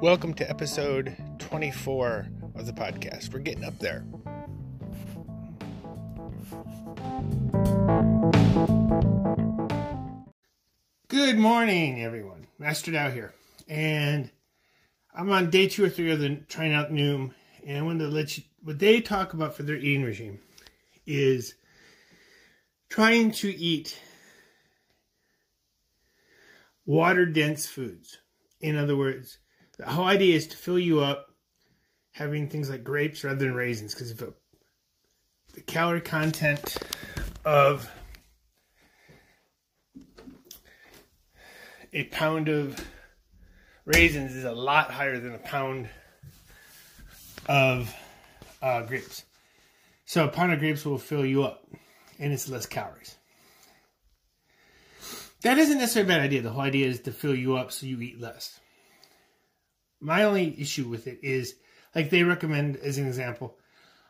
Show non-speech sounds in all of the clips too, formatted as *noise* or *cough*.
Welcome to episode 24 of the podcast. We're getting up there. Good morning, everyone. Master Dow here. And I'm on day two or three of the trying out Noom. And I wanted to let you, what they talk about for their eating regime is trying to eat water dense foods. In other words, the whole idea is to fill you up having things like grapes rather than raisins because if the calorie content of a pound of raisins is a lot higher than a pound of uh, grapes. So a pound of grapes will fill you up, and it's less calories. That isn't necessarily a bad idea. The whole idea is to fill you up so you eat less. My only issue with it is, like they recommend as an example,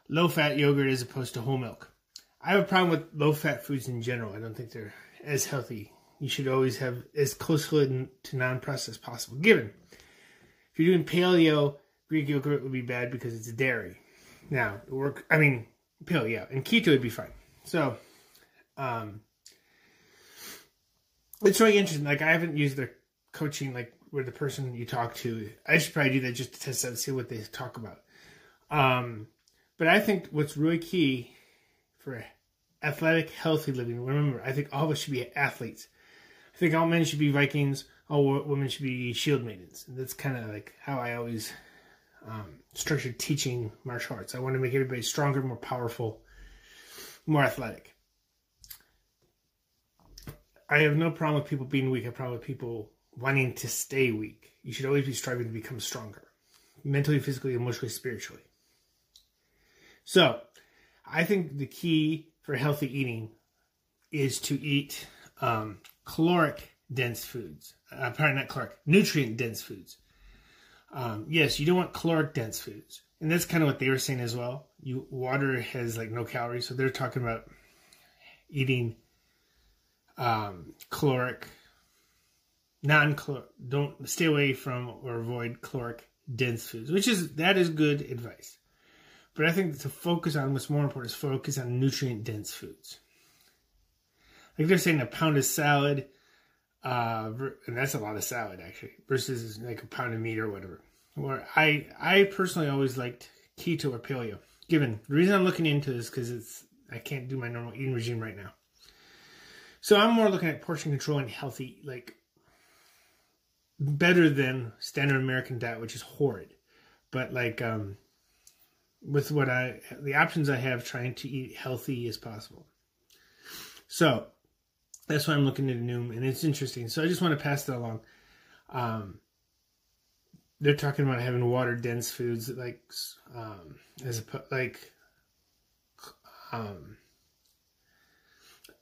low fat yogurt as opposed to whole milk. I have a problem with low fat foods in general. I don't think they're as healthy. You should always have as close to non processed as possible. Given if you're doing paleo, Greek yogurt would be bad because it's dairy. Now, work. I mean, paleo and keto would be fine. So, um, it's really interesting. Like I haven't used their coaching like where the person you talk to. I should probably do that just to test out and see what they talk about. Um, but I think what's really key for athletic, healthy living. Remember, I think all of us should be athletes. I think all men should be Vikings. All women should be shield maidens. And that's kind of like how I always um, structured teaching martial arts. I want to make everybody stronger, more powerful, more athletic. I have no problem with people being weak. I have problem with people wanting to stay weak. You should always be striving to become stronger, mentally, physically, emotionally, spiritually. So, I think the key for healthy eating is to eat um, caloric dense foods. Uh, not caloric, nutrient dense foods. Um, yes, you don't want caloric dense foods, and that's kind of what they were saying as well. You water has like no calories, so they're talking about eating um, caloric, non. Don't stay away from or avoid caloric dense foods, which is that is good advice. But I think to focus on what's more important is focus on nutrient dense foods. Like they're saying a pound of salad, uh, and that's a lot of salad actually, versus like a pound of meat or whatever. Or I I personally always liked keto or paleo. Given the reason I'm looking into this because it's I can't do my normal eating regime right now. So I'm more looking at portion control and healthy, like better than standard American diet, which is horrid. But like um with what I the options I have trying to eat healthy as possible. So that's why I'm looking at Noom and it's interesting. So I just want to pass that along. Um they're talking about having water dense foods like um as a like um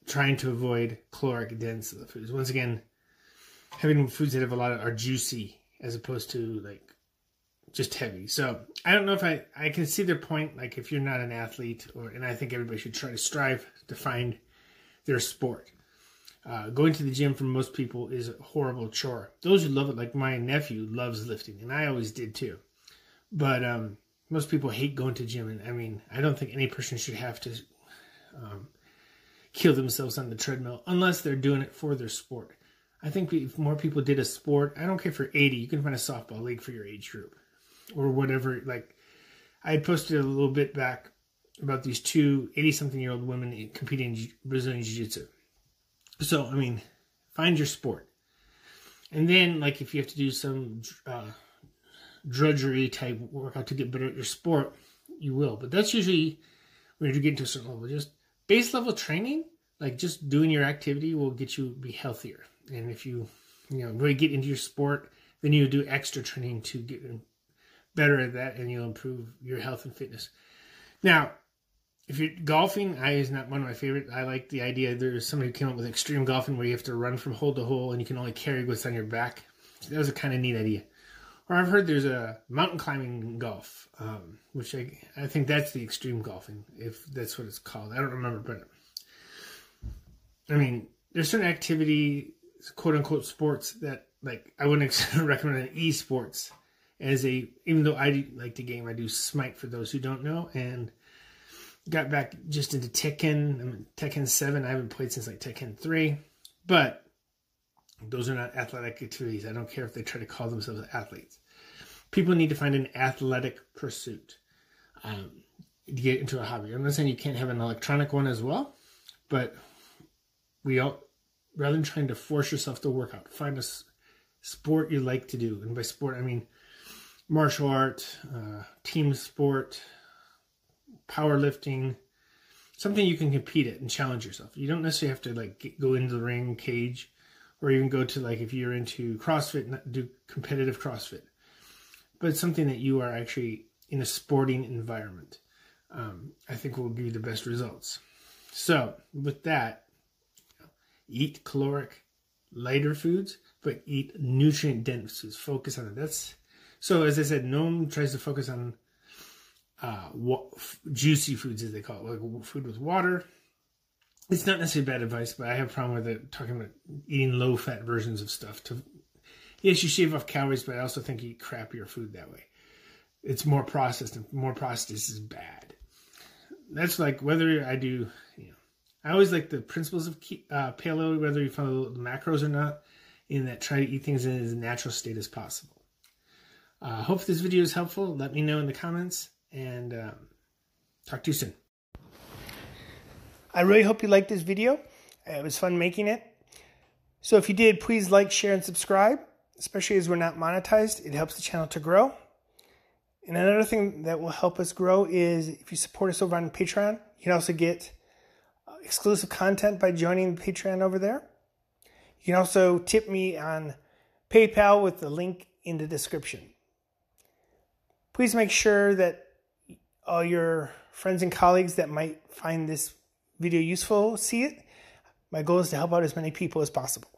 trying to avoid caloric dense foods. Once again, having foods that have a lot of are juicy as opposed to like just heavy. So I don't know if I I can see their point. Like if you're not an athlete, or and I think everybody should try to strive to find their sport. Uh, going to the gym for most people is a horrible chore. Those who love it, like my nephew, loves lifting, and I always did too. But um, most people hate going to gym, and I mean, I don't think any person should have to um, kill themselves on the treadmill unless they're doing it for their sport. I think if more people did a sport, I don't care for 80, you can find a softball league for your age group or whatever. Like I had posted a little bit back about these two 80 something year old women competing in Brazilian Jiu Jitsu. So, I mean, find your sport. And then, like, if you have to do some uh, drudgery type workout to get better at your sport, you will. But that's usually when you get to a certain level. Just base level training, like just doing your activity will get you be healthier. And if you, you know, really get into your sport, then you do extra training to get better at that and you'll improve your health and fitness. Now, if you're golfing, I is not one of my favorite. I like the idea there's somebody who came up with extreme golfing where you have to run from hole to hole and you can only carry what's on your back. That was a kind of neat idea. Or I've heard there's a mountain climbing golf, um, which I I think that's the extreme golfing, if that's what it's called. I don't remember, but I mean, there's certain activity, quote unquote, sports that like I wouldn't *laughs* recommend an esports as a even though I like the game, I do Smite for those who don't know, and got back just into Tekken. I'm Tekken Seven. I haven't played since like Tekken Three, but those are not athletic activities. I don't care if they try to call themselves athletes. People need to find an athletic pursuit um, to get into a hobby. I'm not saying you can't have an electronic one as well, but we all rather than trying to force yourself to work out, find a sport you like to do. And by sport, I mean martial art, uh, team sport, powerlifting, something you can compete at and challenge yourself. You don't necessarily have to like get, go into the ring cage or even go to like if you're into CrossFit, do competitive CrossFit. But it's something that you are actually in a sporting environment. Um, I think will give you the best results. So with that, eat caloric, lighter foods, but eat nutrient dense foods. Focus on it. That's so. As I said, Noom tries to focus on uh, what, juicy foods, as they call it, like food with water. It's not necessarily bad advice, but I have a problem with it. Talking about eating low fat versions of stuff. To yes, you shave off calories, but I also think you eat crappier food that way. It's more processed, and more processed is bad. That's like whether I do I always like the principles of uh, paleo, whether you follow the macros or not, in that try to eat things in as natural state as possible. Uh, hope this video is helpful. Let me know in the comments, and um, talk to you soon. I really hope you liked this video. It was fun making it. So if you did, please like, share, and subscribe, especially as we're not monetized. It helps the channel to grow. And another thing that will help us grow is if you support us over on Patreon, you can also get exclusive content by joining the Patreon over there. You can also tip me on PayPal with the link in the description. Please make sure that all your friends and colleagues that might find this video useful see it. My goal is to help out as many people as possible.